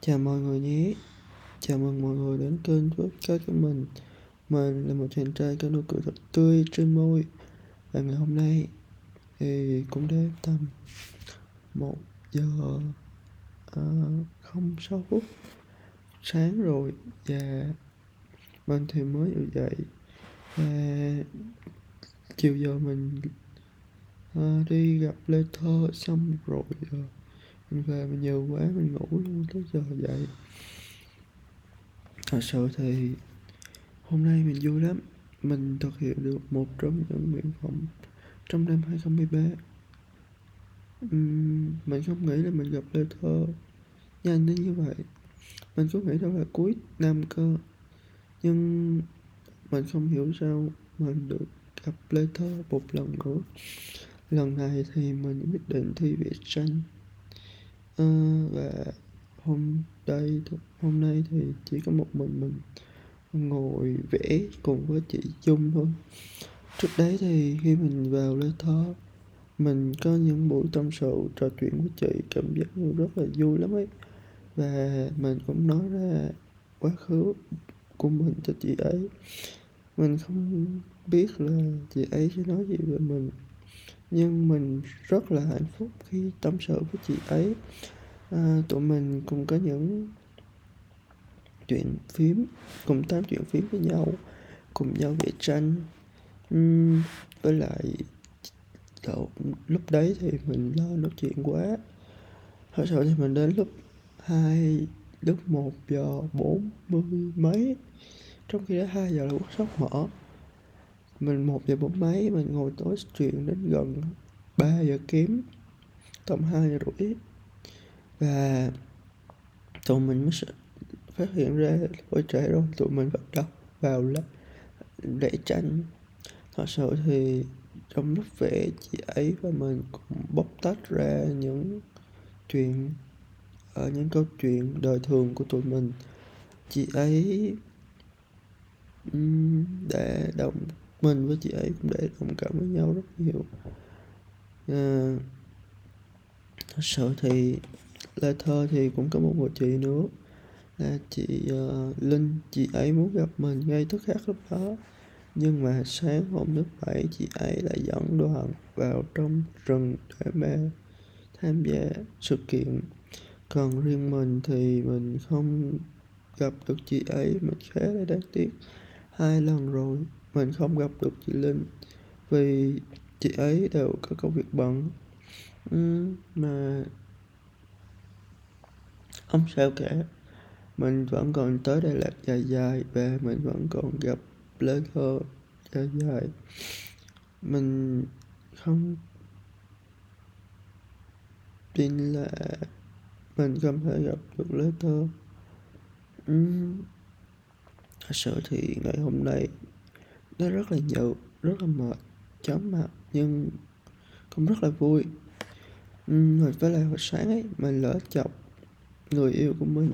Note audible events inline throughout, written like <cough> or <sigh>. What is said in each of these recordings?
Chào mọi người nhé. Chào mừng mọi người đến kênh podcast của mình. Mình là một chàng trai có nụ cười thật tươi trên môi. Và ngày hôm nay thì cũng đến tầm 1 giờ uh, không sáu phút sáng rồi. Và mình thì mới dậy dậy. Và chiều giờ mình à, đi gặp Lê Thơ xong rồi à, mình về mình nhiều quá mình ngủ luôn tới giờ dậy. Thật sự thì hôm nay mình vui lắm. Mình thực hiện được một trong những nguyện vọng trong năm 2013 uhm, mình không nghĩ là mình gặp lời Thơ nhanh đến như vậy. Mình cứ nghĩ đó là cuối năm cơ. Nhưng mình không hiểu sao mình được gặp Lê Thơ một lần nữa. Lần này thì mình quyết định thi viết tranh. Và hôm đây hôm nay thì chỉ có một mình mình ngồi vẽ cùng với chị Dung thôi. Trước đấy thì khi mình vào lê thó mình có những buổi tâm sự, trò chuyện với chị, cảm giác rất là vui lắm ấy. Và mình cũng nói ra quá khứ của mình cho chị ấy. Mình không biết là chị ấy sẽ nói gì về mình nhưng mình rất là hạnh phúc khi tâm sự với chị ấy. À, tụi mình cùng có những chuyện phím cùng tám chuyện phím với nhau cùng nhau vẽ tranh. Uhm, với lại cậu lúc đấy thì mình lo nói chuyện quá. Thật sự thì mình đến lúc hai lúc một giờ bốn mươi mấy trong khi đó hai giờ là workshop mở mình một giờ bốn mấy, mình ngồi tối chuyện đến gần 3 giờ kém, tầm hai giờ rưỡi. Và tụi mình mới phát hiện ra hơi trễ rồi tụi mình bắt đầu vào là để tranh thật sự thì trong lúc vẽ chị ấy và mình cũng bóc tách ra những chuyện ở những câu chuyện đời thường của tụi mình. Chị ấy đã đồng mình với chị ấy cũng để đồng cảm với nhau rất nhiều. À, thật sự thì là thơ thì cũng có một người chị nữa là chị uh, Linh chị ấy muốn gặp mình ngay tức khắc lúc đó. Nhưng mà sáng hôm thứ bảy chị ấy lại dẫn đoàn vào trong rừng để mà tham gia sự kiện. Còn riêng mình thì mình không gặp được chị ấy mình khá là đáng tiếc. Hai lần rồi mình không gặp được chị Linh vì chị ấy đều có công việc bận. Uhm, mà không sao cả. Mình vẫn còn tới Đà Lạt dài dài và mình vẫn còn gặp Lê Thơ dài dài. Mình không tin là mình không thể gặp được Lê Thơ uhm, ừ, thật sự thì ngày hôm nay nó rất là nhiều rất là mệt chóng mặt nhưng cũng rất là vui. Uhm, hồi với lại hồi sáng ấy mình lỡ chọc người yêu của mình.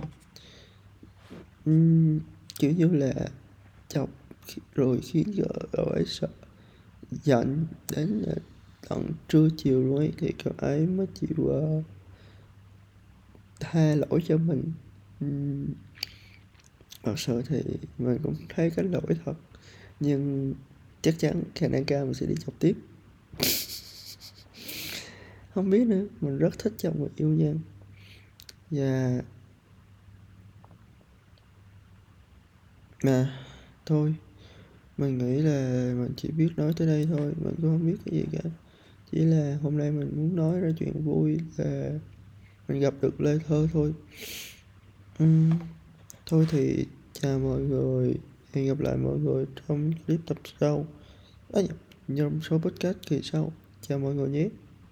Uhm, kiểu như là chọc rồi khiến cho cậu ấy sợ giận đến tận trưa chiều luôn ấy thì cậu ấy mới chịu uh, tha lỗi cho mình. Uhm, thật sự thì mình cũng thấy cái lỗi thật nhưng chắc chắn khả năng cao mình sẽ đi chọc tiếp. <laughs> Không biết nữa mình rất thích chồng và yêu nhau. Và mà thôi mình nghĩ là mình chỉ biết nói tới đây thôi mình cũng không biết cái gì cả. Chỉ là hôm nay mình muốn nói ra chuyện vui là mình gặp được lê thơ thôi. Uhm, thôi thì chào mọi người hẹn gặp lại mọi người trong clip tập sau. À, trong số podcast kỳ sau. Chào mọi người nhé.